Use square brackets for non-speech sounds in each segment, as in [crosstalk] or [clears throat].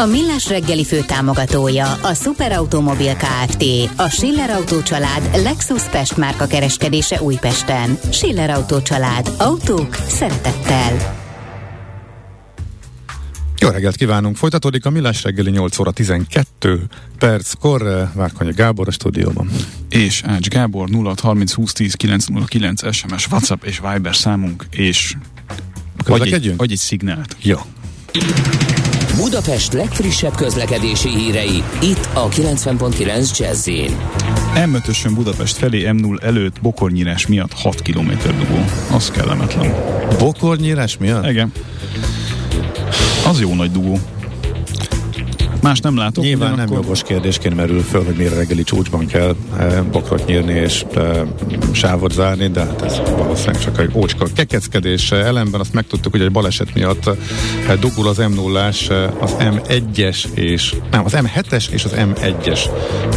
A Millás reggeli fő támogatója a Superautomobil KFT, a Schiller Auto család Lexus Pest márka kereskedése Újpesten. Schiller Auto család. Autók szeretettel. Jó reggelt kívánunk! Folytatódik a Millás reggeli 8 óra 12 perckor. Várkonyi Gábor a stúdióban. És Ács Gábor 0630 20 10 909 SMS, WhatsApp és Viber számunk, és adj egy, adj egy szignált. Jó. Budapest legfrissebb közlekedési hírei, itt a 90.9 jazz m Budapest felé M0 előtt bokornyírás miatt 6 km dugó. Az kellemetlen. Bokornyírás miatt? Igen. Az jó nagy dugó. Más nem látok. Nyilván nem jogos kérdésként merül föl, hogy miért reggeli csúcsban kell e, bokrot nyírni és e, sávot zárni, de hát ez valószínűleg csak egy ócska kekeckedés. Ellenben azt megtudtuk, hogy egy baleset miatt e, dugul az m 0 az M1-es és nem, az M7-es és az M1-es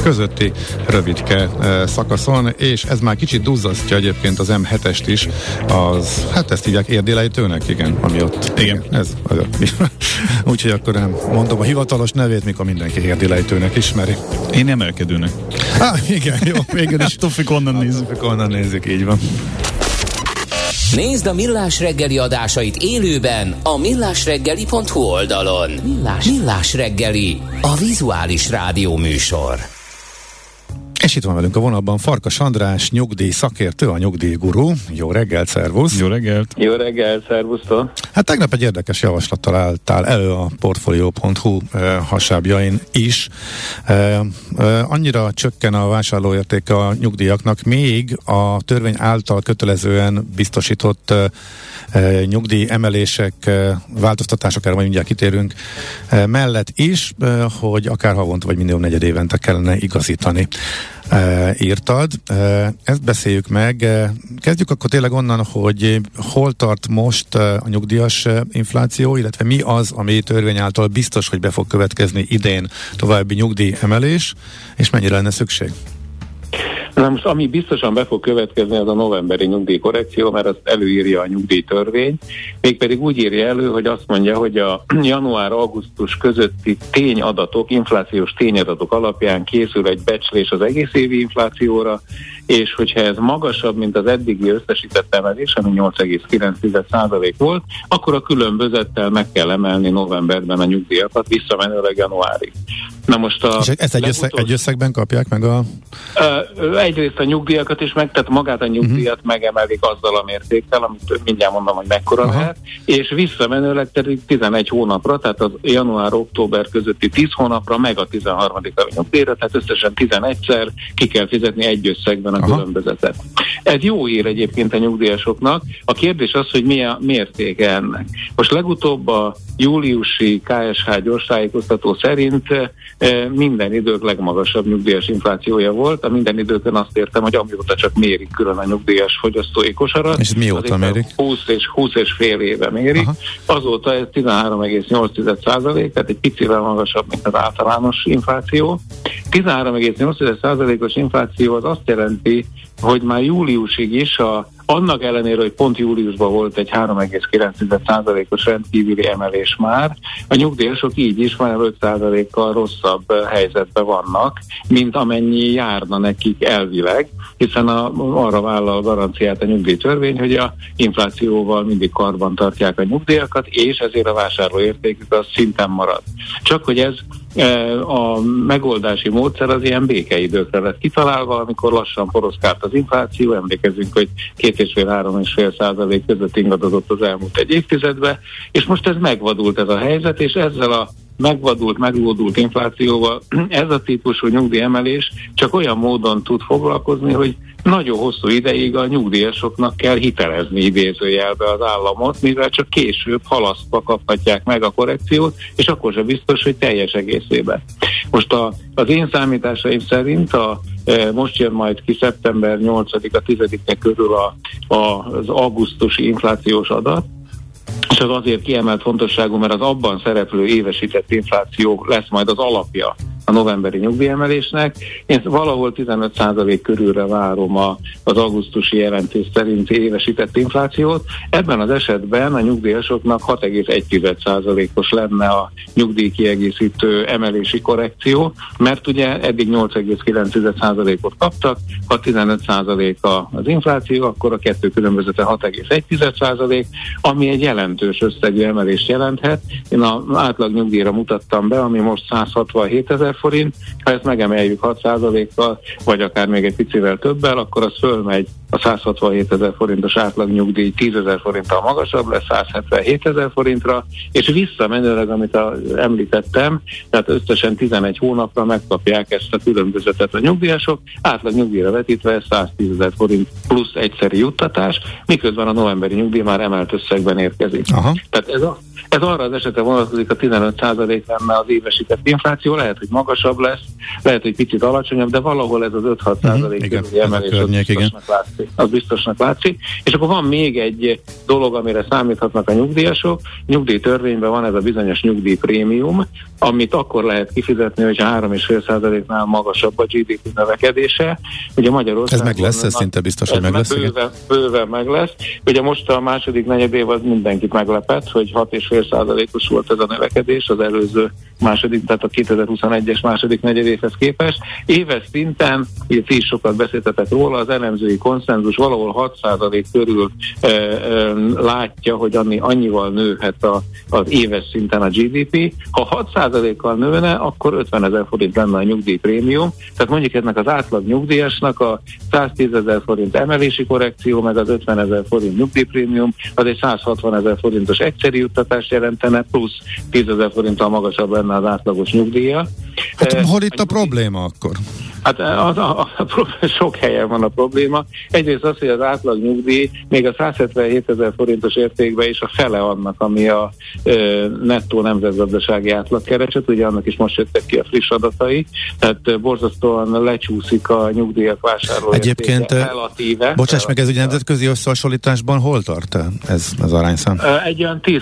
közötti rövidke e, szakaszon, és ez már kicsit duzzasztja egyébként az M7-est is, az, hát ezt hívják érdélejtőnek, igen, ami ott. Igen. Ez, az, [laughs] úgyhogy akkor nem mondom a hivatalos nevét, nevét, mikor mindenki érdilejtőnek ismeri. Én emelkedőnek. Ah, igen, jó, végül is. [laughs] Tufik onnan nézzük. Tufik onnan nézzük, így van. Nézd a Millás reggeli adásait élőben a millásreggeli.hu oldalon. Millás, Millás reggeli, a vizuális rádió műsor. És itt van velünk a vonalban Farkas András, nyugdíj szakértő, a nyugdíjgurú. Jó reggelt, szervusz! Jó reggelt! Jó reggelt, szervusztok! Hát tegnap egy érdekes javaslattal álltál elő a Portfolio.hu eh, hasábjain is. Eh, eh, annyira csökken a vásárlóérték a nyugdíjaknak, még a törvény által kötelezően biztosított eh, eh nyugdíj emelések, eh, változtatások, erre majd mindjárt kitérünk, eh, mellett is, eh, hogy akár havonta vagy minden negyed évente kellene igazítani e, írtad. E, ezt beszéljük meg. Kezdjük akkor tényleg onnan, hogy hol tart most a nyugdíjas infláció, illetve mi az, ami törvény által biztos, hogy be fog következni idén további nyugdíj emelés, és mennyire lenne szükség? Na most ami biztosan be fog következni, az a novemberi nyugdíjkorrekció, mert azt előírja a nyugdíjtörvény, mégpedig úgy írja elő, hogy azt mondja, hogy a [clears throat] január-augusztus közötti tényadatok, inflációs tényadatok alapján készül egy becslés az egész évi inflációra, és hogyha ez magasabb, mint az eddigi összesített emelés, ami 8,9% volt, akkor a különbözettel meg kell emelni novemberben a nyugdíjakat, visszamenőleg januárig. Na most a és ezt egy, összeg, egy összegben kapják meg a... Egyrészt a nyugdíjakat is meg, tehát magát a nyugdíjat uh-huh. megemelik azzal a mértékkel, amit mindjárt mondom, hogy mekkora Aha. lehet, és visszamenőleg pedig 11 hónapra, tehát az január-október közötti 10 hónapra, meg a 13. nyugdíjra, tehát összesen 11-szer ki kell fizetni egy összegben a Aha. különbözetet. Ez jó ír egyébként a nyugdíjasoknak. A kérdés az, hogy mi a mértéke ennek. Most legutóbb a júliusi KSH gyorstájékoztató szerint eh, minden idők legmagasabb nyugdíjas inflációja volt. A minden időkön azt értem, hogy amióta csak mérik külön a nyugdíjas fogyasztói kosarat. És mióta mérik? 20 és 20 és fél éve mérik. Aha. Azóta ez 13,8 százalék, tehát egy picivel magasabb, mint az általános infláció. 13,8%-os infláció az azt jelenti, hogy már júliusig is a annak ellenére, hogy pont júliusban volt egy 3,9%-os rendkívüli emelés már, a nyugdíjasok így is már 5%-kal rosszabb helyzetben vannak, mint amennyi járna nekik elvileg, hiszen a, arra vállal garanciát a nyugdíjtörvény, hogy a inflációval mindig karban tartják a nyugdíjakat, és ezért a vásárlóértékük az szinten marad. Csak hogy ez a megoldási módszer az ilyen békeidőkre lett kitalálva, amikor lassan poroszkált az infláció, emlékezünk, hogy két és fél, három és fél százalék között ingadozott az elmúlt egy évtizedbe, és most ez megvadult ez a helyzet, és ezzel a megvadult, meglódult inflációval [clears throat] ez a típusú nyugdíjemelés csak olyan módon tud foglalkozni, hogy nagyon hosszú ideig a nyugdíjasoknak kell hitelezni idézőjelbe az államot, mivel csak később halasztva kaphatják meg a korrekciót, és akkor sem biztos, hogy teljes egészében. Most a, az én számításaim szerint a most jön majd ki szeptember 8-a, 10-e körül a, a, az augusztusi inflációs adat, és az azért kiemelt fontosságú, mert az abban szereplő évesített infláció lesz majd az alapja a novemberi nyugdíjemelésnek. Én valahol 15% körülre várom a, az augusztusi jelentés szerinti évesített inflációt. Ebben az esetben a nyugdíjasoknak 6,1%-os lenne a nyugdíjkiegészítő emelési korrekció, mert ugye eddig 8,9%-ot kaptak, ha 15% az infláció, akkor a kettő különbözete 6,1%, ami egy jelentős összegű emelést jelenthet. Én az átlag nyugdíjra mutattam be, ami most 167 ezer ezer forint, ha ezt megemeljük 6%-kal, vagy akár még egy picivel többel, akkor az fölmegy a 167 ezer forintos átlag nyugdíj 10 ezer forinttal magasabb lesz, 177 ezer forintra, és visszamenőleg, amit a, említettem, tehát összesen 11 hónapra megkapják ezt a különbözetet a nyugdíjasok, átlag nyugdíjra vetítve ez 110 ezer forint plusz egyszeri juttatás, miközben a novemberi nyugdíj már emelt összegben érkezik. Aha. Tehát ez a ez arra az esetre vonatkozik, a 15% lenne az évesített infláció, lehet, hogy magasabb lesz, lehet, hogy picit alacsonyabb, de valahol ez az 5-6 százalék uh-huh, körüli emelés környék, az, biztosnak látszik, az biztosnak látszik. És akkor van még egy dolog, amire számíthatnak a nyugdíjasok. Nyugdíjtörvényben van ez a bizonyos nyugdíjprémium, amit akkor lehet kifizetni, hogyha 3,5%-nál magasabb a GDP növekedése. Ugye Magyarországon... Ez meg lesz, ez szinte biztos, hogy meg lesz. Bőven, bőven meg lesz. Ugye most a második negyed év az mindenkit meglepett, hogy 6,5%-os volt ez a növekedés az előző második, tehát a 2021-es második negyedévhez képest. Éves szinten, ugye is sokat beszéltetek róla, az elemzői konszenzus valahol 6% körül e, e, látja, hogy annyi, annyival nőhet a, az éves szinten a GDP. Ha 6%-kal nőne, akkor 50 ezer forint lenne a nyugdíjprémium. Tehát mondjuk ennek az átlag nyugdíjasnak a 110 ezer forint emelési korrekció, meg az 50 ezer forint nyugdíjprémium, az egy 160 ezer forintos egyszerű juttatást jelentene, plusz 10 ezer forinttal magasabb lenne az átlagos nyugdíja. Hát eh, hol itt a probléma akkor? Hát a, a, a, a, sok helyen van a probléma. Egyrészt az, hogy az átlag nyugdíj még a 177 ezer forintos értékben is a fele annak, ami a e, nettó nemzetgazdasági átlagkereset, ugye annak is most jöttek ki a friss adatai, tehát e, borzasztóan lecsúszik a nyugdíjak vásárló Egyébként, relatíve. Bocsáss meg, ez ugye nemzetközi összehasonlításban hol tart ez az arányszám? Egy olyan 10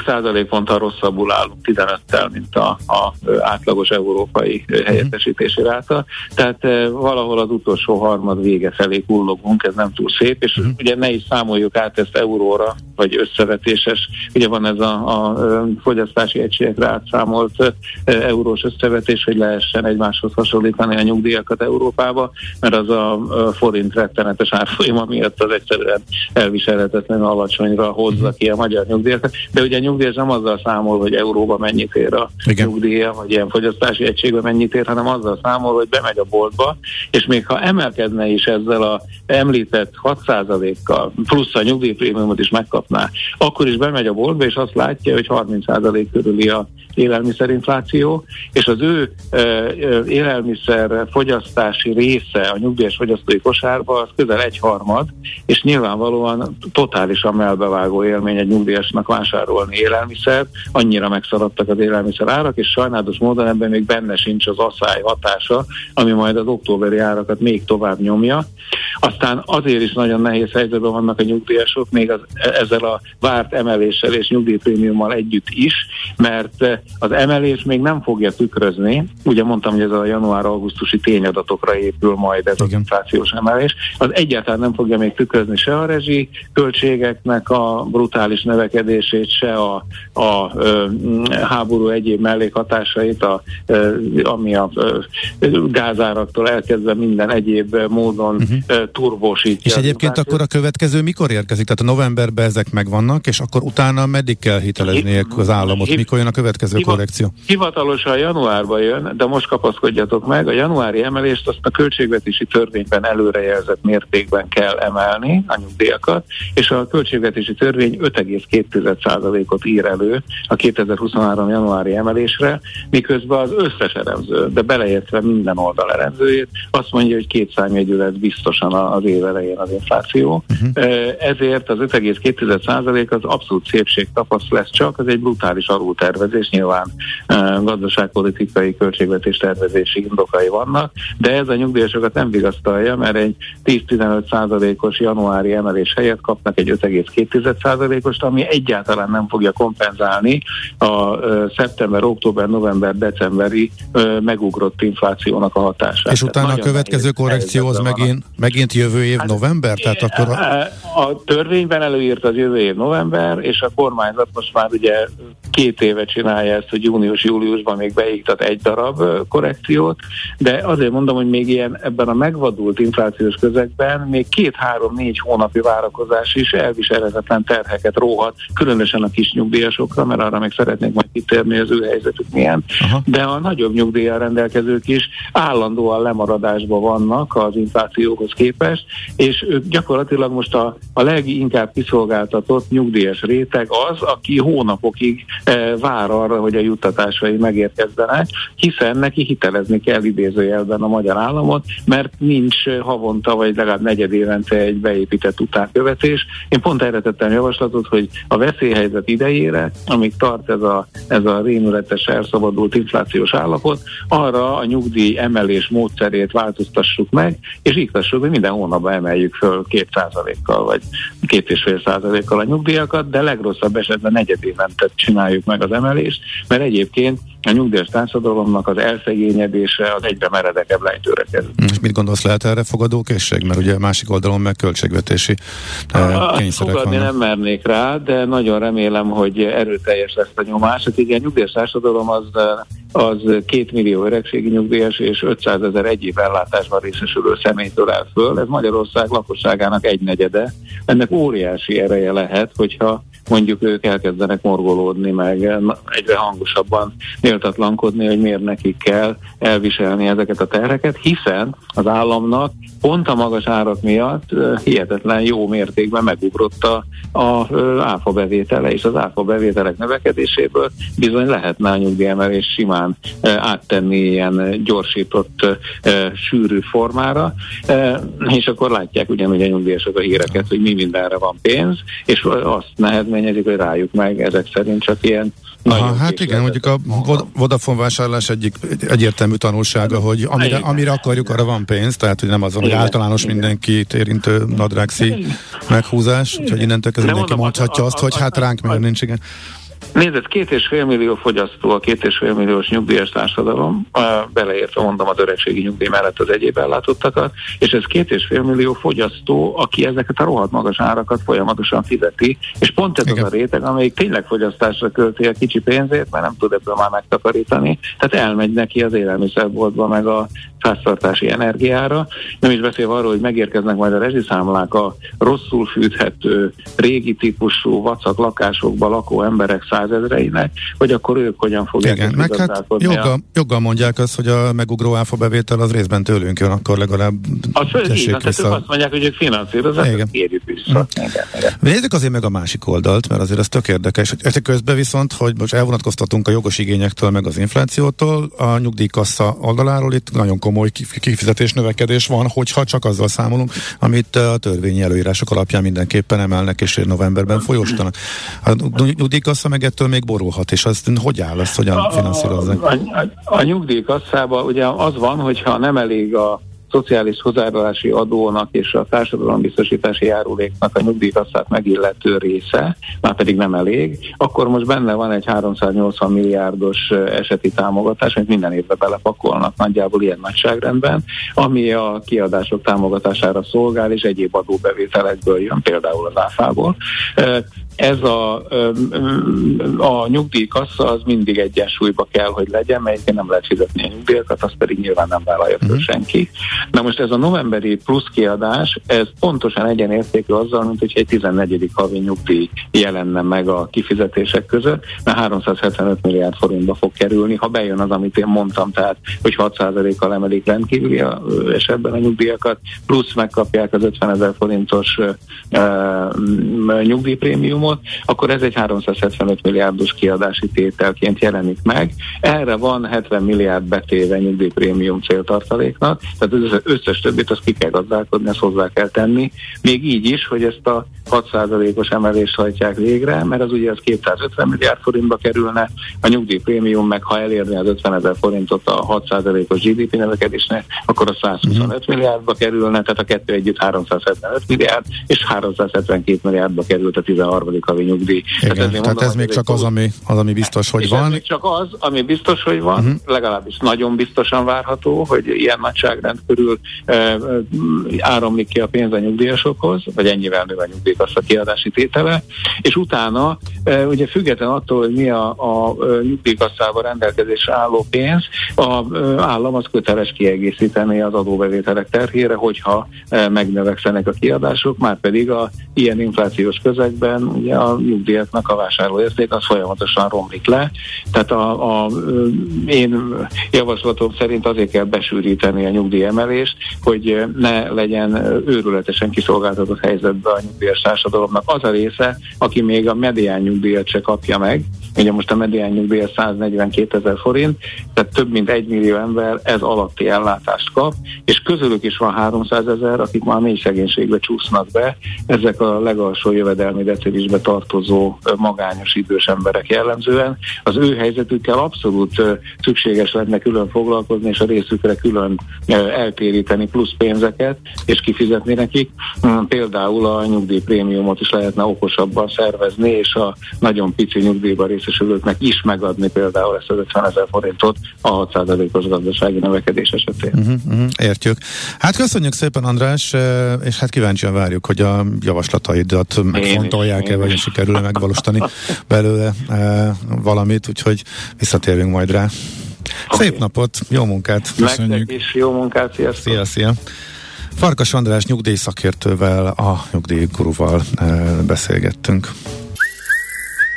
ponttal rosszabbul állunk 15-tel, mint a, a átlagos európai uh-huh. helyettesítési ráta. Tehát valahol az utolsó harmad vége felé kullogunk, ez nem túl szép, és uh-huh. ugye ne is számoljuk át ezt euróra, vagy összevetéses, ugye van ez a, a fogyasztási egységekre átszámolt eurós összevetés, hogy lehessen egymáshoz hasonlítani a nyugdíjakat Európába, mert az a forint rettenetes árfolyama miatt az egyszerűen elviselhetetlen alacsonyra hozza uh-huh. ki a magyar nyugdíjakat, de ugye a nyugdíj nem azzal számol, hogy euróba mennyit ér a Igen. nyugdíja, vagy ilyen fogyasztási egységben mennyit ér, hanem azzal számol, hogy bemegy a boltba, és még ha emelkedne is ezzel a említett 6%-kal, plusz a nyugdíjprémiumot is megkapná, akkor is bemegy a boltba, és azt látja, hogy 30% körüli a élelmiszerinfláció, és az ő élelmiszer fogyasztási része a nyugdíjas fogyasztói kosárba az közel egy harmad, és nyilvánvalóan totálisan melbevágó élmény egy nyugdíjasnak vásárolni élelmiszer, annyira megszaladtak az élelmiszer árak, és sajnálatos módon ebben még benne sincs az asszály hatása, ami majd az októberi árakat még tovább nyomja. Aztán azért is nagyon nehéz helyzetben vannak a nyugdíjasok, még az, ezzel a várt emeléssel és nyugdíjprémiummal együtt is, mert az emelés még nem fogja tükrözni, ugye mondtam, hogy ez a január-augusztusi tényadatokra épül majd ez Igen. az inflációs emelés, az egyáltalán nem fogja még tükrözni se a rezsi költségeknek a brutális növekedését, se a, a, a háború egyéb mellékhatásait, a, ami a, a gázáraktól elkezdve minden egyéb módon uh-huh. turbósítja. És egyébként akkor a következő mikor érkezik? Tehát a novemberben ezek megvannak, és akkor utána meddig kell hitelezni az államot? Mikor jön a következő hiva, korrekció? Hivatalosan januárban jön, de most kapaszkodjatok meg, a januári emelést azt a költségvetési törvényben előrejelzett mértékben kell emelni a nyugdíjakat, és a költségvetési törvény 5,2%-ot ír elő a 2023 januári emelésre, miközben az összes elemző, de beleértve minden oldal elemzőjét, azt mondja, hogy két számjegyű lesz biztosan az év elején az infláció. Uh-huh. Ezért az 5,2% az abszolút szépség tapasz lesz csak, az egy brutális alultervezés, nyilván gazdaságpolitikai költségvetés tervezési indokai vannak, de ez a nyugdíjasokat nem vigasztalja, mert egy 10-15%-os januári emelés helyett kapnak egy 5,2%-ost, ami egyáltalán nem fogja kompenzálni a szeptember, október, november, decemberi megugrott inflációnak a hatását. És utána a következő korrekció az megint, megint jövő év hát, november? Tehát akkor a... a törvényben előírt az jövő év november, és a kormányzat most már ugye két éve csinálja ezt, hogy június-júliusban még beiktat egy darab korrekciót, de azért mondom, hogy még ilyen ebben a megvadult inflációs közegben még két-három-négy hónapi várakozás is elviselhetetlen terheket róhat, különösen a kis nyugdíjasokra, mert arra még szeretnék majd kitérni, az ő helyzetük milyen. Aha. De a nagyobb nyugdíjjal rendelkezők is állandóan lemaradásban vannak az inflációhoz képest, és ők gyakorlatilag most a, a leginkább kiszolgáltatott nyugdíjas réteg az, aki hónapokig e, vár arra, hogy a juttatásai megérkezzenek, hiszen neki hitelezni kell idézőjelben a magyar államot, mert nincs havonta vagy legalább negyed évente egy beépített utánkövetés. Én pont erre tettem javaslatot, hogy a veszélyhelyzet idejére, amíg tart ez a, ez a rémületes elszabadult inflációs állapot, arra a nyugdíj emelés módszerét változtassuk meg, és iktassuk, hogy minden hónapban emeljük föl 2%-kal vagy 2,5%-kal a nyugdíjakat, de legrosszabb esetben negyed évente csináljuk meg az emelést, mert egyébként a nyugdíjas társadalomnak az elszegényedése az egyre meredekebb lejtőre kerül. És mit gondolsz, lehet erre fogadókészség? Mert ugye a másik oldalon meg költségvetési eh, kényszerek Fogadni vannak. nem mernék rá, de nagyon remélem, hogy erőteljes lesz a nyomás. Hát ugye a nyugdíjas társadalom az az két millió öregségi nyugdíjas és 500 ezer egyéb ellátásban részesülő személytől áll föl. Ez Magyarország lakosságának egy negyede. Ennek óriási ereje lehet, hogyha mondjuk ők elkezdenek morgolódni, meg egyre hangosabban méltatlankodni, hogy miért nekik kell elviselni ezeket a terheket, hiszen az államnak pont a magas árak miatt hihetetlen jó mértékben megugrott a, a áfa bevétele, és az áfa bevételek növekedéséből bizony lehetne a nyugdíjemelés simán áttenni ilyen gyorsított, sűrű formára, és akkor látják ugyanúgy a nyugdíjasok a híreket, hogy mi mindenre van pénz, és azt nehezményezik, hogy rájuk meg ezek szerint csak ilyen Aha, hát igen, mondjuk a Vodafone vásárlás egyik egyértelmű tanulsága, hogy amire, amire akarjuk, arra van pénz, tehát hogy nem azon, hogy általános mindenkit érintő nadrágszi meghúzás, úgyhogy innentől kezdve mindenki mondhatja azt, hogy hát ránk meg nincs, igen. Nézd, két és fél millió fogyasztó, a két és fél milliós nyugdíjas társadalom, beleértve mondom az öregségi nyugdíj mellett az egyéb ellátottakat, és ez két és fél millió fogyasztó, aki ezeket a rohadt magas árakat folyamatosan fizeti, és pont ez Igen. az a réteg, amelyik tényleg fogyasztásra költi a kicsi pénzét, mert nem tud ebből már megtakarítani, tehát elmegy neki az élelmiszerboltba, meg a háztartási energiára. Nem is beszélve arról, hogy megérkeznek majd a rezsiszámlák a rosszul fűthető, régi típusú vacak lakásokba lakó emberek százezreinek, hogy akkor ők hogyan fogják Igen, meg hát joggal, joggal mondják azt, hogy a megugró áfa bevétel az részben tőlünk jön, akkor legalább az, igen, vissza. ők azt mondják, hogy ők finanszírozzák, igen. kérjük vissza. Hm. Igen, igen. Nézzük azért meg a másik oldalt, mert azért ez tök érdekes. Hogy közben viszont, hogy most elvonatkoztatunk a jogos igényektől, meg az inflációtól, a nyugdíjkassa oldaláról itt nagyon komoly kifizetés növekedés van, hogyha csak azzal számolunk, amit a törvényi előírások alapján mindenképpen emelnek, és novemberben folyósítanak. A nyugdíjkassa meg ettől még borulhat, és azt hogy áll, azt hogyan finanszírozzák? A, a, a, a nyugdíjkasszában ugye az van, hogyha nem elég a szociális hozzájárulási adónak és a társadalombiztosítási járuléknak a nyugdíjkasszát megillető része, már pedig nem elég, akkor most benne van egy 380 milliárdos eseti támogatás, amit minden évben belepakolnak nagyjából ilyen nagyságrendben, ami a kiadások támogatására szolgál, és egyéb adóbevételekből jön, például az áfából ez a, a nyugdíjkassa az mindig egyensúlyba kell, hogy legyen, melyiken nem lehet fizetni a nyugdíjakat, azt pedig nyilván nem vállalja föl uh-huh. senki. Na most ez a novemberi plusz kiadás, ez pontosan egyenértékű azzal, mint hogy egy 14. havi nyugdíj jelenne meg a kifizetések között, mert 375 milliárd forintba fog kerülni, ha bejön az, amit én mondtam, tehát hogy 6%-kal emelik rendkívüli esetben a nyugdíjakat, plusz megkapják az 50 ezer forintos uh, nyugdíjprémium prémiumot, akkor ez egy 375 milliárdos kiadási tételként jelenik meg. Erre van 70 milliárd betéve nyugdíjprémium céltartaléknak, tehát az összes többit azt ki kell gazdálkodni, ezt hozzá kell tenni. Még így is, hogy ezt a 6%-os emelést hajtják végre, mert az ugye az 250 milliárd forintba kerülne, a nyugdíjprémium meg ha elérni az 50 ezer forintot a 6%-os GDP növekedésnek, akkor a 125 uh-huh. milliárdba kerülne, tehát a kettő együtt 375 milliárd, és 372 milliárdba került a 13. havi nyugdíj. Igen, tehát, tehát mondom, ez még csak az, ami, az, ami biztos, hogy van. Ez még csak az, ami biztos, hogy van, uh-huh. legalábbis nagyon biztosan várható, hogy ilyen nagyságrend körül e, áramlik ki a pénz a nyugdíjasokhoz, vagy ennyivel nő a nyugdíjkassa kiadási tétele, és utána e, ugye független attól, hogy mi a, a, nyugdíjkasszával rendelkezésre álló pénz, a e, állam az köteles kiegészíteni az adóbevételek terhére, hogyha e, megnövekszenek a kiadások, már pedig a ilyen inflációs közegben ugye a nyugdíjaknak a vásárlóérték az folyamatosan romlik le. Tehát a, a, én javaslatom szerint azért kell besűríteni a nyugdíjemelést, hogy ne legyen őrületesen kiszolgáltatott helyzetben a nyugdíjas társadalomnak az a része, aki még a medián nyugdíjat se kapja meg. Ugye most a medián nyugdíja 142 ezer forint, tehát több mint egy millió ember ez alatti ellátást kap, és közülük is van 300 ezer, akik már mély szegénységbe csúsznak be. Ezek a legalsó jövedelmi decilisbe tartozó magányos idős emberek jellemzően. Az ő helyzetükkel abszolút szükséges lenne külön foglalkozni, és a részükre külön eltéríteni plusz pénzeket, és kifizetni nekik. Mm, például a nyugdíjprémiumot is lehetne okosabban szervezni, és a nagyon pici nyugdíjban részesülőknek is megadni például ezt az 50 ezer forintot a 6%-os gazdasági növekedés esetén. Uh-huh, uh-huh, értjük. Hát köszönjük szépen András, és hát kíváncsian várjuk, hogy a javaslataidat megfontolják-e, vagy sikerül megvalósítani belőle e, valamit, úgyhogy visszatérünk majd rá. Okay. Szép napot, jó munkát! Köszönjük! is jó munkát, sziasztok! Szia, szia! Farkas András nyugdíjszakértővel, a nyugdíjguruval e, beszélgettünk.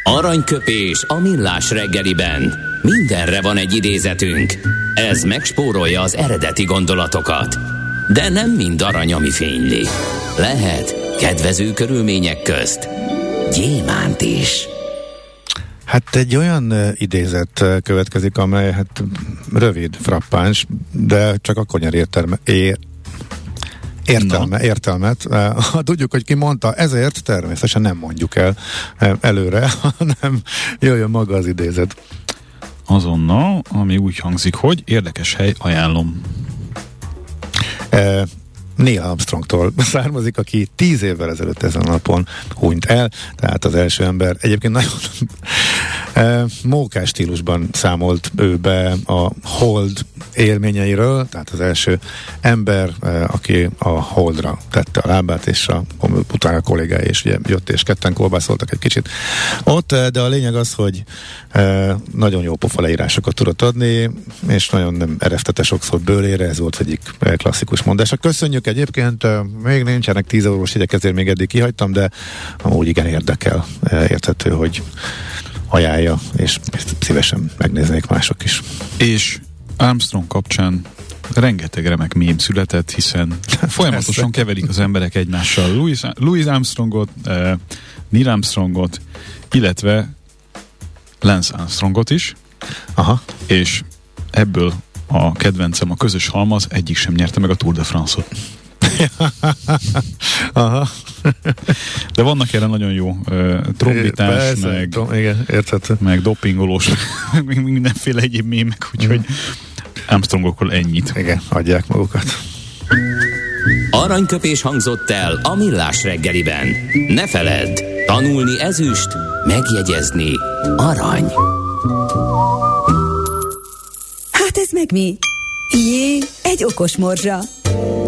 Aranyköpés a millás reggeliben. Mindenre van egy idézetünk. Ez megspórolja az eredeti gondolatokat. De nem mind arany, ami fényli. Lehet kedvező körülmények közt gyémánt is. Hát egy olyan idézet következik, amely hát rövid, frappáns, de csak akkor nyer értelme, é, értelme, értelmet. Ha tudjuk, hogy ki mondta, ezért természetesen nem mondjuk el előre, [laughs] hanem jöjjön maga az idézet. Azonnal, ami úgy hangzik, hogy érdekes hely, ajánlom. Neil Armstrongtól [laughs] származik, aki tíz évvel ezelőtt ezen a napon hunyt el, tehát az első ember. Egyébként nagyon [laughs] e, mókás stílusban számolt ő be a Hold élményeiről, tehát az első ember, e, aki a Holdra tette a lábát, és a, utána a kollégái is ugye jött, és ketten kolbászoltak egy kicsit ott, e, de a lényeg az, hogy nagyon jó pofa leírásokat tudott adni, és nagyon nem eresztete sokszor bőlére, ez volt egyik klasszikus mondása. Köszönjük egyébként, még nincsenek 10 eurós jegyek, ezért még eddig kihagytam, de amúgy igen érdekel, érthető, hogy ajánlja, és szívesen megnéznék mások is. És Armstrong kapcsán rengeteg remek mém született, hiszen folyamatosan keverik az emberek egymással Louis, Louis Armstrongot, Neil Armstrongot, illetve Lance Armstrongot is. Aha. És ebből a kedvencem, a közös halmaz, egyik sem nyerte meg a Tour de France-ot. [laughs] Aha. De vannak erre nagyon jó uh, trombitás, Persze, meg, tom, igen, érthető. meg dopingolós, [laughs] mindenféle egyéb mémek, úgyhogy mm. Armstrongokkal ennyit. Igen, adják magukat. Aranyköpés hangzott el a millás reggeliben. Ne feledd, tanulni ezüst, megjegyezni arany. Hát ez meg mi? Jé, egy okos morzsa.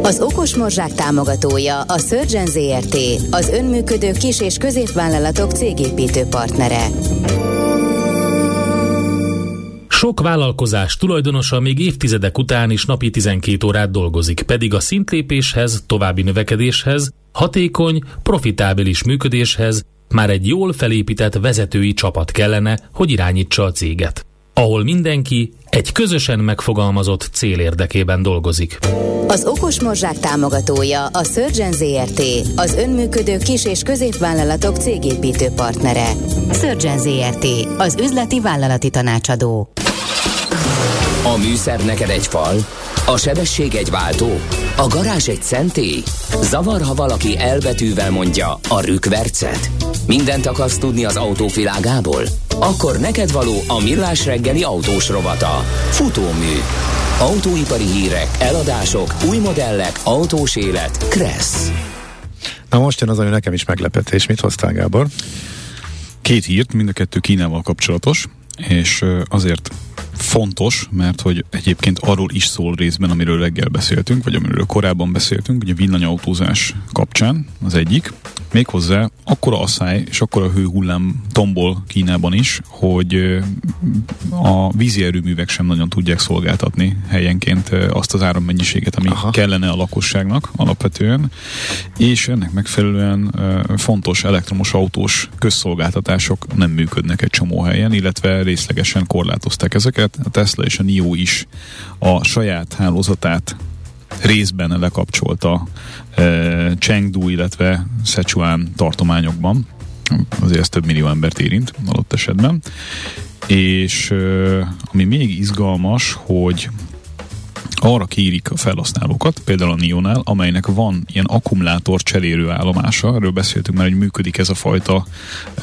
Az Okos Morzsák támogatója a Surgeon ZRT, az önműködő kis- és középvállalatok cégépítő partnere. Sok vállalkozás tulajdonosa még évtizedek után is napi 12 órát dolgozik, pedig a szintlépéshez, további növekedéshez, hatékony, profitábilis működéshez már egy jól felépített vezetői csapat kellene, hogy irányítsa a céget. Ahol mindenki egy közösen megfogalmazott cél érdekében dolgozik. Az Okos Morzsák támogatója a Surgeon ZRT, az önműködő kis- és középvállalatok cégépítő partnere. Surgeon ZRT, az üzleti vállalati tanácsadó. A műszer neked egy fal, a sebesség egy váltó, a garázs egy szentély. Zavar, ha valaki elbetűvel mondja a rükvercet. Mindent akarsz tudni az autóvilágából? Akkor neked való a millás reggeli autós rovata. Futómű. Autóipari hírek, eladások, új modellek, autós élet. Kressz. Na most jön az, ami nekem is meglepetés. Mit hoztál, Gábor? Két hírt, mind a kettő Kínával kapcsolatos, és azért fontos, mert hogy egyébként arról is szól részben, amiről reggel beszéltünk, vagy amiről korábban beszéltünk, ugye villanyautózás kapcsán az egyik, méghozzá akkora asszály és akkora hőhullám tombol Kínában is, hogy a vízi erőművek sem nagyon tudják szolgáltatni helyenként azt az árammennyiséget, ami Aha. kellene a lakosságnak alapvetően, és ennek megfelelően fontos elektromos autós közszolgáltatások nem működnek egy csomó helyen, illetve részlegesen korlátozták ezeket. A Tesla és a NIO is a saját hálózatát részben lekapcsolta Chengdu, illetve Sichuan tartományokban. Azért ez több millió embert érint adott esetben. És ami még izgalmas, hogy arra kérik a felhasználókat, például a Nionál, amelynek van ilyen akkumulátor cserélő állomása, erről beszéltünk már, hogy működik ez a fajta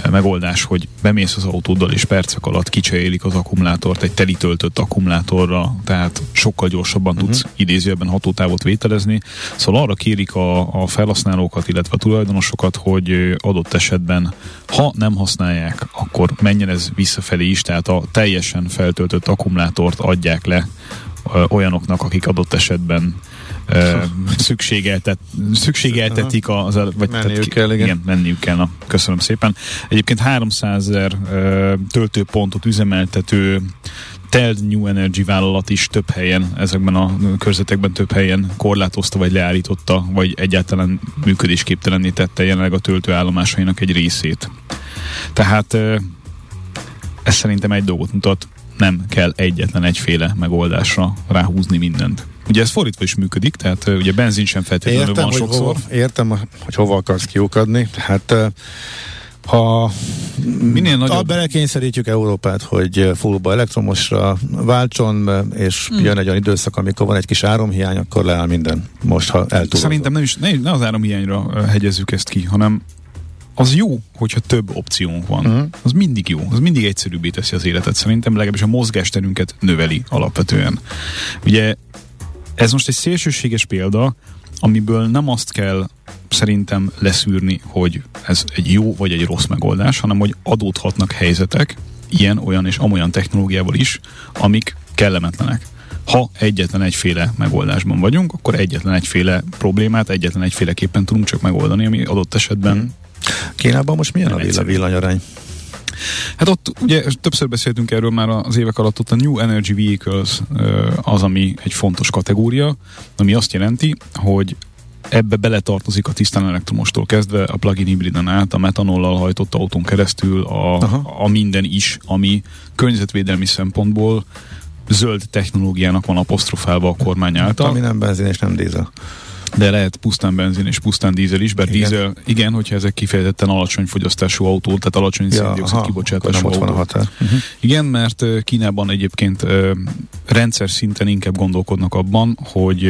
eh, megoldás, hogy bemész az autóddal és percek alatt kicserélik az akkumulátort egy teli töltött akkumulátorra, tehát sokkal gyorsabban uh-huh. tudsz idézőben hatótávot vételezni. Szóval arra kérik a, a felhasználókat, illetve a tulajdonosokat, hogy eh, adott esetben, ha nem használják, akkor menjen ez visszafelé is, tehát a teljesen feltöltött akkumulátort adják le olyanoknak, akik adott esetben [laughs] szükségeltet, szükségeltetik az, vagy menniük tehát, kell, igen. igen. menniük kell, na, köszönöm szépen. Egyébként 300 ezer töltőpontot üzemeltető Teld New Energy vállalat is több helyen, ezekben a körzetekben több helyen korlátozta, vagy leállította, vagy egyáltalán működésképtelenné tette jelenleg a töltőállomásainak egy részét. Tehát ez szerintem egy dolgot mutat, nem kell egyetlen egyféle megoldásra ráhúzni mindent. Ugye ez fordítva is működik, tehát ugye benzin sem feltétlenül értem, van hogy sokszor. Hova, értem, hogy hova akarsz kiukadni. Hát ha minél nagyobb... belekényszerítjük Európát, hogy fullba elektromosra váltson, és hmm. jön egy olyan időszak, amikor van egy kis áramhiány, akkor leáll minden. Most, ha eltúlozom. Szerintem nem is, ne, ne az áramhiányra hegyezzük ezt ki, hanem az jó, hogyha több opciónk van. Uh-huh. Az mindig jó, az mindig egyszerűbbé teszi az életet. Szerintem legalábbis a mozgásterünket növeli alapvetően. Ugye ez most egy szélsőséges példa, amiből nem azt kell szerintem leszűrni, hogy ez egy jó vagy egy rossz megoldás, hanem hogy adódhatnak helyzetek, ilyen, olyan és amolyan technológiával is, amik kellemetlenek. Ha egyetlen egyféle megoldásban vagyunk, akkor egyetlen egyféle problémát egyetlen egyféleképpen tudunk csak megoldani, ami adott esetben mm. Kínában most milyen Nem a villanyarány? Hát ott ugye többször beszéltünk erről már az évek alatt, ott a New Energy Vehicles az, ami egy fontos kategória, ami azt jelenti, hogy ebbe beletartozik a tisztán elektromostól kezdve a plug-in hibriden át, a metanollal hajtott autón keresztül, a, a minden is, ami környezetvédelmi szempontból zöld technológiának van apostrofálva a kormány által. Ami nem benzin és nem dízel de lehet pusztán benzin és pusztán dízel is, bár igen. dízel, igen, hogyha ezek kifejezetten alacsony fogyasztású autó, tehát alacsony ja, széndiokszid kibocsátású autó. Van a határ. Uh-huh. Igen, mert Kínában egyébként rendszer szinten inkább gondolkodnak abban, hogy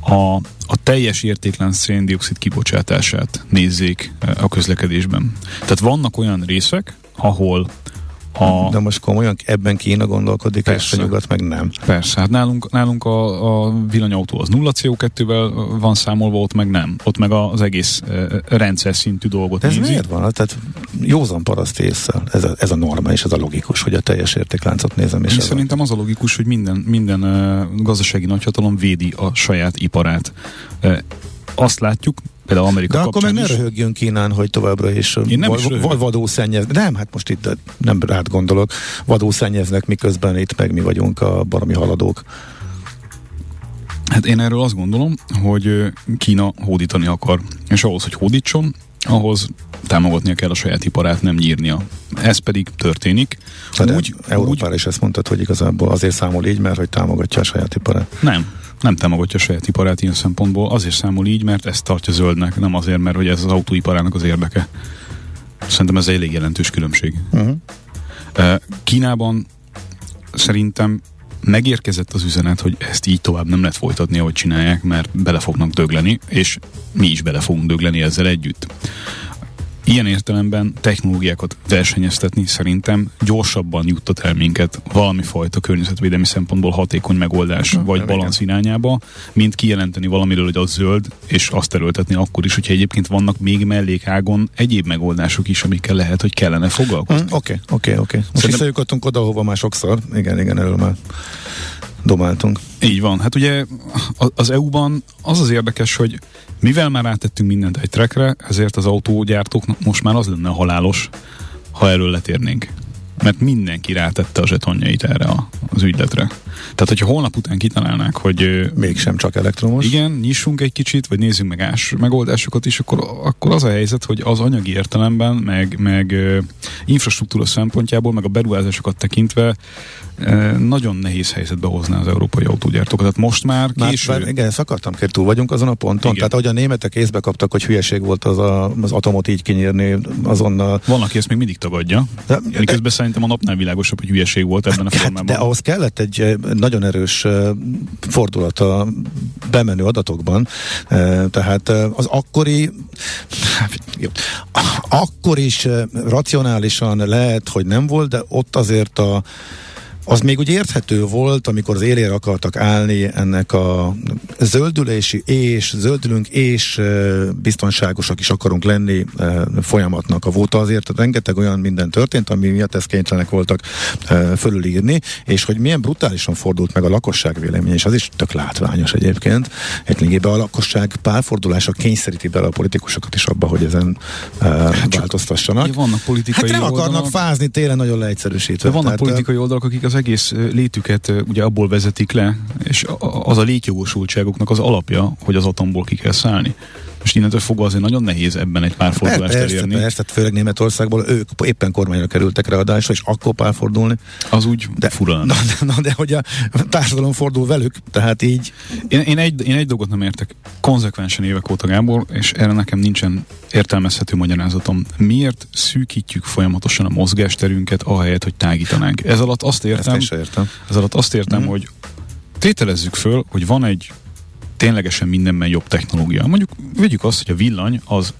a, a teljes értéklen széndiokszid kibocsátását nézzék a közlekedésben. Tehát vannak olyan részek, ahol a... De most komolyan ebben Kína gondolkodik, Persze. és a nyugat meg nem. Persze, hát nálunk, nálunk a, a villanyautó az nulla CO2-vel van számolva, ott meg nem. Ott meg az egész rendszer szintű dolgot ez nézi. miért van? Tehát józan paraszt észre. Ez a, ez a norma, és ez a logikus, hogy a teljes értékláncot nézem. És szerintem az a logikus, hogy minden, minden gazdasági nagyhatalom védi a saját iparát. Azt látjuk, például Amerika De akkor meg ne röhögjünk Kínán, hogy továbbra is, Én nem is vad, vadószennyez. Nem, hát most itt nem rád gondolok. Vadószennyeznek, miközben itt meg mi vagyunk a baromi haladók. Hát én erről azt gondolom, hogy Kína hódítani akar. És ahhoz, hogy hódítson, ahhoz támogatnia kell a saját iparát, nem nyírnia. Ez pedig történik. Tehát úgy, Európára úgy, is ezt mondtad, hogy igazából azért számol így, mert hogy támogatja a saját iparát. Nem, nem támogatja a saját iparát ilyen szempontból, azért számol így, mert ezt tartja zöldnek, nem azért, mert hogy ez az autóiparának az érdeke. Szerintem ez elég jelentős különbség. Uh-huh. Kínában szerintem megérkezett az üzenet, hogy ezt így tovább nem lehet folytatni, ahogy csinálják, mert bele fognak dögleni, és mi is bele fogunk dögleni ezzel együtt ilyen értelemben technológiákat versenyeztetni szerintem gyorsabban juttat el minket valami fajta környezetvédelmi szempontból hatékony megoldás uh, vagy balansz irányába, mint kijelenteni valamiről, hogy az zöld, és azt erőltetni akkor is, hogyha egyébként vannak még mellékágon egyéb megoldások is, amikkel lehet, hogy kellene foglalkozni. Oké, oké, oké. Most visszajutottunk oda, hova már sokszor. Igen, igen, erről már domáltunk. Így van. Hát ugye az EU-ban az az érdekes, hogy mivel már átettünk mindent egy trekre, ezért az autógyártóknak most már az lenne halálos, ha erről letérnénk. Mert mindenki rátette a zsetonjait erre a, az ügyletre. Tehát, hogyha holnap után kitalálnák, hogy... Mégsem csak elektromos. Igen, nyissunk egy kicsit, vagy nézzünk meg ás megoldásokat is, akkor, akkor az a helyzet, hogy az anyagi értelemben, meg, meg infrastruktúra szempontjából, meg a beruházásokat tekintve nagyon nehéz helyzetbe hozná az európai autógyártókat. Tehát most már késő... Már, igen, szakadtam kell, túl vagyunk azon a ponton. Igen. Tehát ahogy a németek észbe kaptak, hogy hülyeség volt az, a, az atomot így kinyírni azonnal. Van, aki ezt még mindig tagadja. De, közben szerintem a napnál világosabb, hogy hülyeség volt ebben a hát, formában. De ahhoz kellett egy nagyon erős fordulat a bemenő adatokban. Tehát az akkori akkor is racionálisan lehet, hogy nem volt, de ott azért a az még úgy érthető volt, amikor az élére akartak állni ennek a zöldülési és zöldülünk és biztonságosak is akarunk lenni folyamatnak a volt azért rengeteg olyan minden történt, ami miatt ezt kénytelenek voltak fölülírni, és hogy milyen brutálisan fordult meg a lakosság véleménye, és az is tök látványos egyébként. Egyébként a lakosság párfordulása kényszeríti bele a politikusokat is abba, hogy ezen hát változtassanak. Vannak politikai hát nem oldalak. akarnak fázni télen nagyon leegyszerűsítve. De vannak Tehát, politikai oldalak, akik az egész létüket ugye abból vezetik le, és az a létjogosultságoknak az alapja, hogy az atomból ki kell szállni. Most innentől fogva azért nagyon nehéz ebben egy pár fordulást persze, elérni. Persze, tehát főleg Németországból ők éppen kormányra kerültek ráadásra, és akkor párfordulni. Az úgy de, fura na, de, na, de hogy a társadalom fordul velük, tehát így. Én, én, egy, én egy dolgot nem értek. Konzekvensen évek óta Gábor, és erre nekem nincsen értelmezhető magyarázatom. Miért szűkítjük folyamatosan a mozgásterünket, ahelyett, hogy tágítanánk? Ez alatt azt értem, értem. Ez alatt azt értem, mm. hogy tételezzük föl, hogy van egy ténylegesen mindenben jobb technológia. Mondjuk vegyük azt, hogy a villany az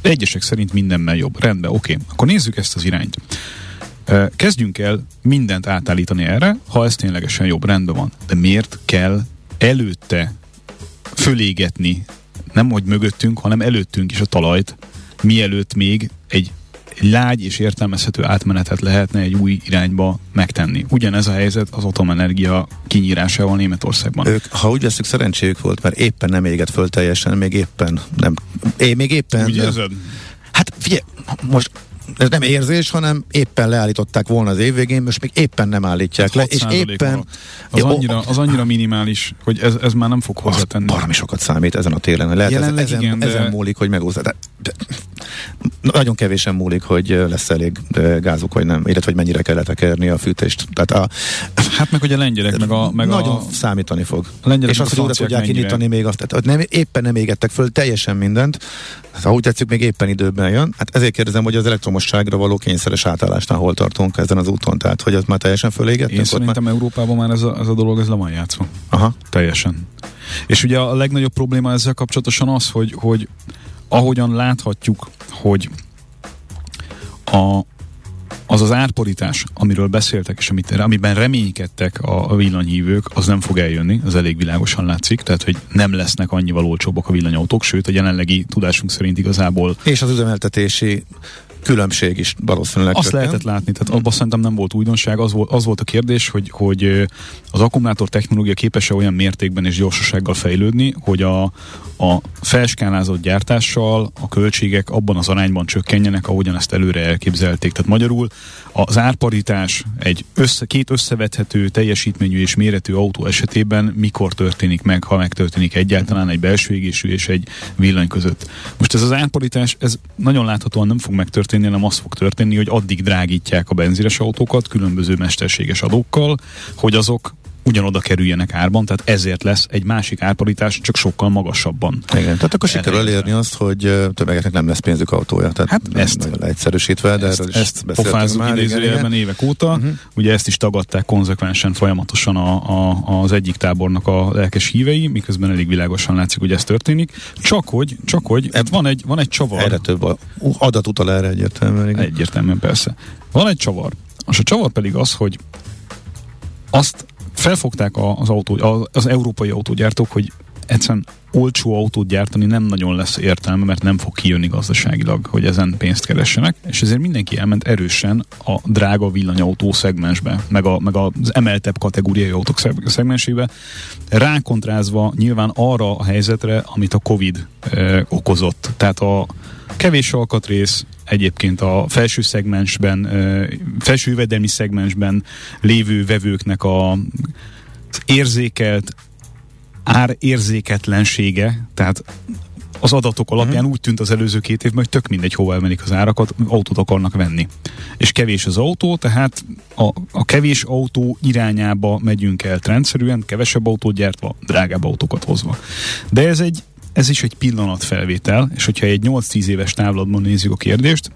egyesek szerint mindenben jobb. Rendben, oké. Akkor nézzük ezt az irányt. Kezdjünk el mindent átállítani erre, ha ez ténylegesen jobb, rendben van. De miért kell előtte fölégetni, nem hogy mögöttünk, hanem előttünk is a talajt, mielőtt még egy lágy és értelmezhető átmenetet lehetne egy új irányba megtenni. Ugyanez a helyzet az atomenergia kinyírásával Németországban. Ők, ha úgy veszük, szerencséjük volt, mert éppen nem éget föl teljesen, még éppen nem. É, még éppen. Úgy érzed? Hát figyelj, most ez nem érzés, hanem éppen leállították volna az év végén, most még éppen nem állítják le, és éppen... Az, annyira, az annyira minimális, hogy ez, ez már nem fog hozzátenni. Baromi sokat számít ezen a télen. Lehet ez, ezen, igen, ezen de... múlik, hogy megúszza. De, de, nagyon kevésen múlik, hogy lesz elég gázuk, vagy nem, illetve hogy mennyire kell letekerni a fűtést. Tehát a, hát meg hogy a lengyelek, meg a... Meg nagyon a, számítani fog. A és azt, hogy újra tudják indítani még azt, tehát nem, éppen nem égettek föl teljesen mindent, hát, ha úgy tetszik, még éppen időben jön. Hát ezért kérdezem, hogy az elektromosságra való kényszeres átállásnál hol tartunk ezen az úton, tehát hogy az már teljesen fölégettünk? Én szerintem már... Európában már ez a, ez a dolog ez le van játszva. Aha. Teljesen. És ugye a legnagyobb probléma ezzel kapcsolatosan az, hogy, hogy ahogyan láthatjuk, hogy a, az az árporítás, amiről beszéltek, és amit, amiben reménykedtek a, a villanyhívők, az nem fog eljönni, az elég világosan látszik, tehát hogy nem lesznek annyival olcsóbbak a villanyautók, sőt a jelenlegi tudásunk szerint igazából. És az üzemeltetési különbség is valószínűleg. Azt lehetett látni, tehát abban szerintem nem volt újdonság, az volt, az volt a kérdés, hogy, hogy az akkumulátor technológia képes-e olyan mértékben és gyorsasággal fejlődni, hogy a, a felskálázott gyártással a költségek abban az arányban csökkenjenek, ahogyan ezt előre elképzelték. Tehát magyarul az árparitás egy össze, két összevethető teljesítményű és méretű autó esetében mikor történik meg, ha megtörténik egyáltalán egy belső égésű és egy villany között. Most ez az árparitás, ez nagyon láthatóan nem fog megtörténni, hanem az fog történni, hogy addig drágítják a benzines autókat különböző mesterséges adókkal, hogy azok ugyanoda kerüljenek árban, tehát ezért lesz egy másik árparitás, csak sokkal magasabban. Igen, tehát akkor sikerül elérni azt, hogy többeknek nem lesz pénzük autója. Tehát hát ezt, leegyszerűsítve, de ezt, erről ezt pofázunk idézőjelben évek óta. Uh-huh. Ugye ezt is tagadták konzekvensen folyamatosan a, a, az egyik tábornak a lelkes hívei, miközben elég világosan látszik, hogy ez történik. Csak hogy, csak hogy Ebb, van egy, van egy csavar. Erre több adat utal erre egyértelműen. Igen. Egyértelműen persze. Van egy csavar. És a csavar pedig az, hogy azt felfogták az, autó, az európai autógyártók, hogy egyszerűen olcsó autót gyártani nem nagyon lesz értelme, mert nem fog kijönni gazdaságilag, hogy ezen pénzt keressenek, és ezért mindenki elment erősen a drága villanyautó szegmensbe, meg, a, meg az emeltebb kategóriai autók szegmensébe, rákontrázva nyilván arra a helyzetre, amit a Covid eh, okozott. Tehát a kevés alkatrész, egyébként a felső szegmensben, felső jövedelmi szegmensben lévő vevőknek a, érzékelt árérzéketlensége, tehát az adatok alapján úgy tűnt az előző két évben, hogy tök mindegy, hova emelik az árakat, autót akarnak venni. És kevés az autó, tehát a, a kevés autó irányába megyünk el trendszerűen, kevesebb autót gyártva, drágább autókat hozva. De ez egy ez is egy pillanatfelvétel, és hogyha egy 8-10 éves távlatban nézzük a kérdést,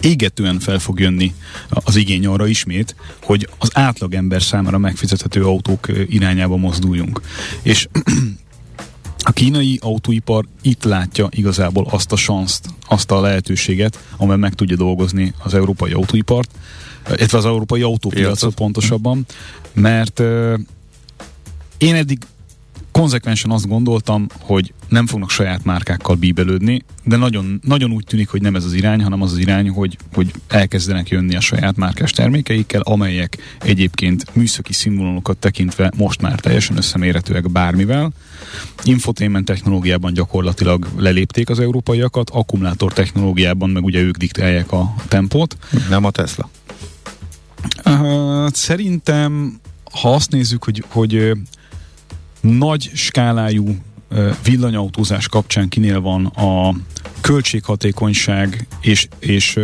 égetően fel fog jönni az igény arra ismét, hogy az átlagember számára megfizethető autók irányába mozduljunk. És [clears throat] a kínai autóipar itt látja igazából azt a sanszt, azt a lehetőséget, amely meg tudja dolgozni az európai autóipart, illetve az európai autópiacot pontosabban, mert én eddig konzekvensen azt gondoltam, hogy nem fognak saját márkákkal bíbelődni, de nagyon, nagyon úgy tűnik, hogy nem ez az irány, hanem az az irány, hogy, hogy elkezdenek jönni a saját márkás termékeikkel, amelyek egyébként műszaki színvonalokat tekintve most már teljesen összemérhetőek bármivel. Infotainment technológiában gyakorlatilag lelépték az európaiakat, akkumulátor technológiában meg ugye ők diktálják a tempót. Nem a Tesla. Uh, szerintem ha azt nézzük, hogy, hogy nagy skálájú villanyautózás kapcsán kinél van a költséghatékonyság és, és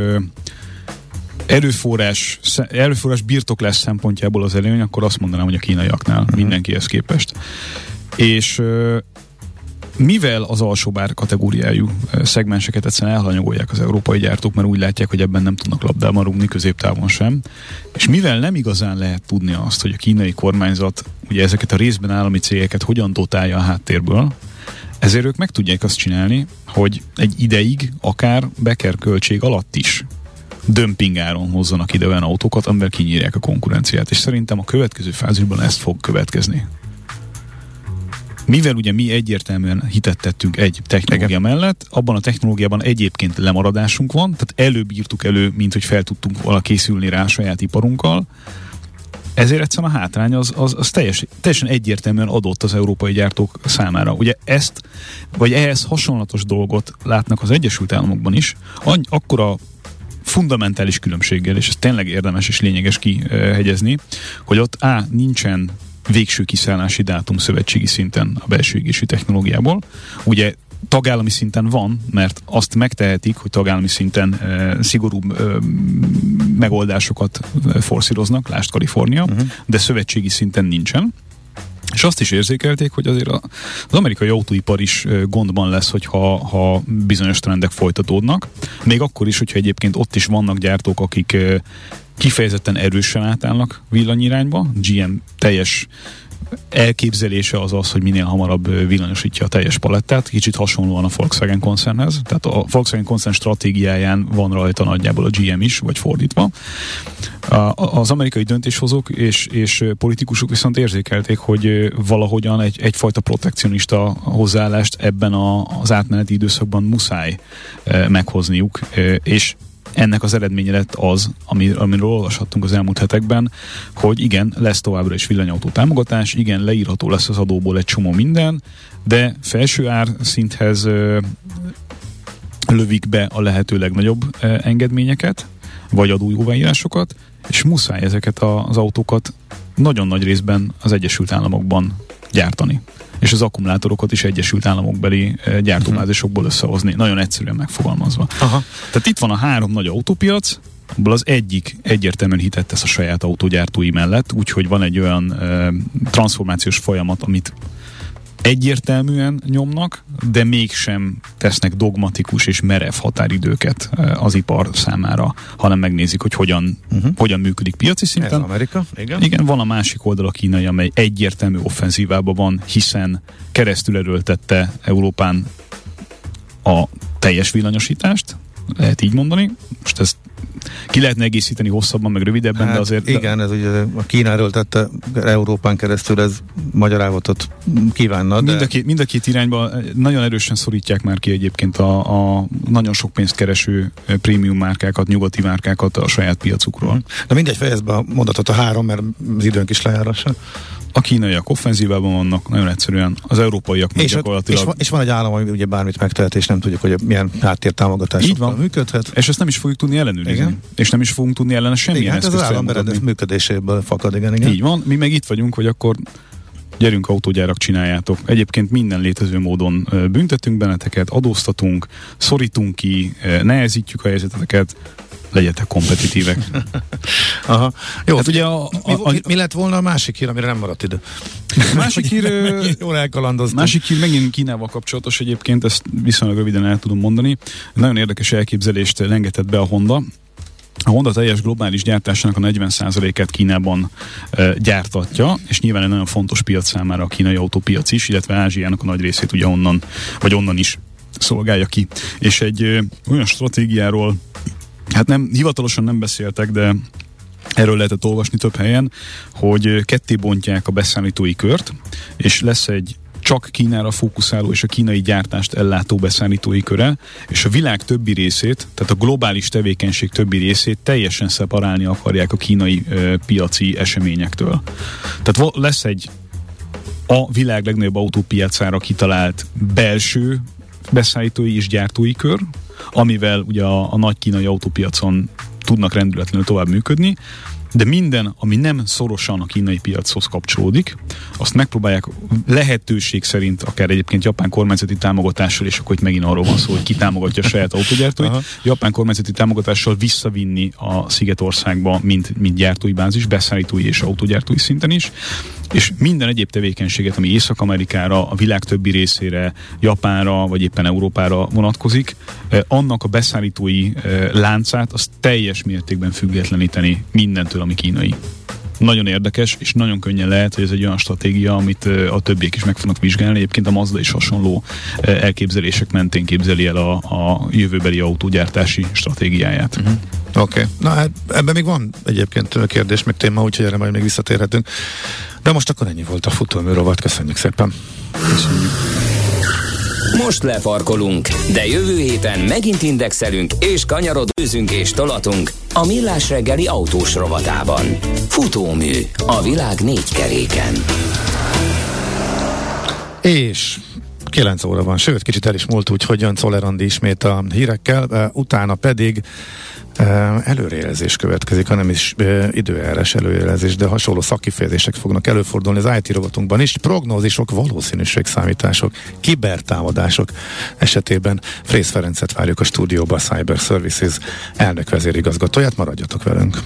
erőforrás, erőforrás birtoklás szempontjából az előny, akkor azt mondanám, hogy a kínaiaknál uh-huh. mindenkihez képest. És mivel az bár kategóriájú szegmenseket egyszerűen elhanyagolják az európai gyártók, mert úgy látják, hogy ebben nem tudnak labdában rúgni középtávon sem, és mivel nem igazán lehet tudni azt, hogy a kínai kormányzat ugye ezeket a részben állami cégeket hogyan dotálja a háttérből, ezért ők meg tudják azt csinálni, hogy egy ideig akár beker költség alatt is dömpingáron hozzanak ide olyan autókat, amivel kinyírják a konkurenciát. És szerintem a következő fázisban ezt fog következni mivel ugye mi egyértelműen hitet tettünk egy technológia Igen. mellett, abban a technológiában egyébként lemaradásunk van, tehát előbb írtuk elő, mint hogy fel tudtunk volna készülni rá a saját iparunkkal, ezért egyszerűen a hátrány az, az, az teljes, teljesen egyértelműen adott az európai gyártók számára. Ugye ezt, vagy ehhez hasonlatos dolgot látnak az Egyesült Államokban is, Any, akkora fundamentális különbséggel, és ez tényleg érdemes és lényeges kihegyezni, hogy ott A. nincsen végső kiszállási dátum szövetségi szinten a belső égési technológiából. Ugye tagállami szinten van, mert azt megtehetik, hogy tagállami szinten e, szigorúbb e, megoldásokat forszíroznak, lást Kalifornia, uh-huh. de szövetségi szinten nincsen. És azt is érzékelték, hogy azért az amerikai autóipar is gondban lesz, hogyha ha bizonyos trendek folytatódnak. Még akkor is, hogyha egyébként ott is vannak gyártók, akik kifejezetten erősen átállnak villanyirányba. GM teljes elképzelése az az, hogy minél hamarabb villanyosítja a teljes palettát, kicsit hasonlóan a Volkswagen koncernhez. Tehát a Volkswagen koncern stratégiáján van rajta nagyjából a GM is, vagy fordítva. Az amerikai döntéshozók és, és politikusok viszont érzékelték, hogy valahogyan egy, egyfajta protekcionista hozzáállást ebben a, az átmeneti időszakban muszáj meghozniuk, és ennek az eredménye lett az, ami, amiről olvashattunk az elmúlt hetekben, hogy igen, lesz továbbra is villanyautó támogatás, igen, leírható lesz az adóból egy csomó minden, de felső ár szinthez ö, lövik be a lehető legnagyobb ö, engedményeket, vagy adójóváírásokat, és muszáj ezeket az autókat nagyon nagy részben az Egyesült Államokban gyártani és az akkumulátorokat is Egyesült Államokbeli eh, gyártóbázisokból összehozni. Nagyon egyszerűen megfogalmazva. Aha. Tehát itt van a három nagy autópiac, abból az egyik egyértelműen hitett tesz a saját autógyártói mellett, úgyhogy van egy olyan e, transformációs folyamat, amit egyértelműen nyomnak, de mégsem tesznek dogmatikus és merev határidőket eh, az ipar számára, hanem megnézik, hogy hogyan, uh-huh. hogyan működik piaci szinten. Ez Amerika, igen. Igen, van a másik oldal a kínai, amely egyértelmű offenzívában van, hiszen keresztül erőltette Európán a teljes villanyosítást, lehet így mondani. Most ezt ki lehetne egészíteni hosszabban, meg rövidebben, hát, de azért... Igen, ez ugye a Kínáról tette Európán keresztül, ez magyar állatot kívánna. De... Mind, a két, mind a két irányba nagyon erősen szorítják már ki egyébként a, a nagyon sok pénzt kereső prémium márkákat, nyugati márkákat a saját piacukról. Na mindegy, fejezd be a mondatot a három, mert az időnk is lejárása. A kínaiak offenzívában vannak, nagyon egyszerűen. Az európaiak és, gyakorlatilag... És van, és van egy állam, ami ugye bármit megtehet, és nem tudjuk, hogy milyen háttértámogatás működhet. És ezt nem is fogjuk tudni ellenőrizni. Igen. És nem is fogunk tudni ellene semmilyen igen, hát ez az állam működéséből fakad, igen, igen. Így van, mi meg itt vagyunk, hogy akkor gyerünk autógyárak, csináljátok. Egyébként minden létező módon büntetünk benneteket, adóztatunk, szorítunk ki, nehezítjük a helyzeteket, legyetek kompetitívek. [laughs] Aha. Jó, hát ugye a, a, mi, a, mi, mi lett volna a másik hír, amire nem maradt idő? A [laughs] másik hír, Jól elkalandoztam. Másik hír megint Kínával kapcsolatos egyébként, ezt viszonylag röviden el tudom mondani. Nagyon érdekes elképzelést lengetett be a Honda. A Honda teljes globális gyártásának a 40%-át Kínában e, gyártatja, és nyilván egy nagyon fontos piac számára a kínai autópiac is, illetve Ázsiának a nagy részét ugye onnan, vagy onnan is szolgálja ki. És egy ö, olyan stratégiáról hát nem, hivatalosan nem beszéltek, de Erről lehetett olvasni több helyen, hogy ketté bontják a beszállítói kört, és lesz egy csak Kínára fókuszáló és a kínai gyártást ellátó beszállítói köre, és a világ többi részét, tehát a globális tevékenység többi részét teljesen szeparálni akarják a kínai ö, piaci eseményektől. Tehát lesz egy a világ legnagyobb autópiacára kitalált belső beszállítói és gyártói kör, amivel ugye a, a nagy kínai autópiacon tudnak rendületlenül tovább működni, de minden, ami nem szorosan a kínai piachoz kapcsolódik, azt megpróbálják lehetőség szerint, akár egyébként japán kormányzati támogatással, és akkor itt megint arról van szó, hogy ki támogatja a saját autógyártóit, Aha. japán kormányzati támogatással visszavinni a Szigetországba, mint, mint gyártói bázis, beszállítói és autógyártói szinten is, és minden egyéb tevékenységet, ami Észak-Amerikára, a világ többi részére, Japánra, vagy éppen Európára vonatkozik, eh, annak a beszállítói eh, láncát az teljes mértékben függetleníteni mindentől, ami kínai nagyon érdekes, és nagyon könnyen lehet, hogy ez egy olyan stratégia, amit a többiek is meg fognak vizsgálni. Egyébként a Mazda is hasonló elképzelések mentén képzeli el a, a jövőbeli autógyártási stratégiáját. Uh-huh. Oké. Okay. Na hát ebben még van egyébként kérdés, meg téma, úgyhogy erre majd még visszatérhetünk. De most akkor ennyi volt a futómű rovat. Köszönjük szépen. Köszönjük. Most lefarkolunk, de jövő héten megint indexelünk és kanyarodőzünk és tolatunk a Millás reggeli autós rovatában. Futómű a világ négy keréken. És 9 óra van, sőt, kicsit el is múlt, úgyhogy jön Czoller ismét a hírekkel, utána pedig előrejelzés következik, hanem is időjárás előrejelzés, de hasonló szakifejezések fognak előfordulni az IT rovatunkban is. Prognózisok, valószínűségszámítások, kibertámadások esetében Frész Ferencet várjuk a stúdióba, a Cyber Services elnök vezérigazgatóját, maradjatok velünk.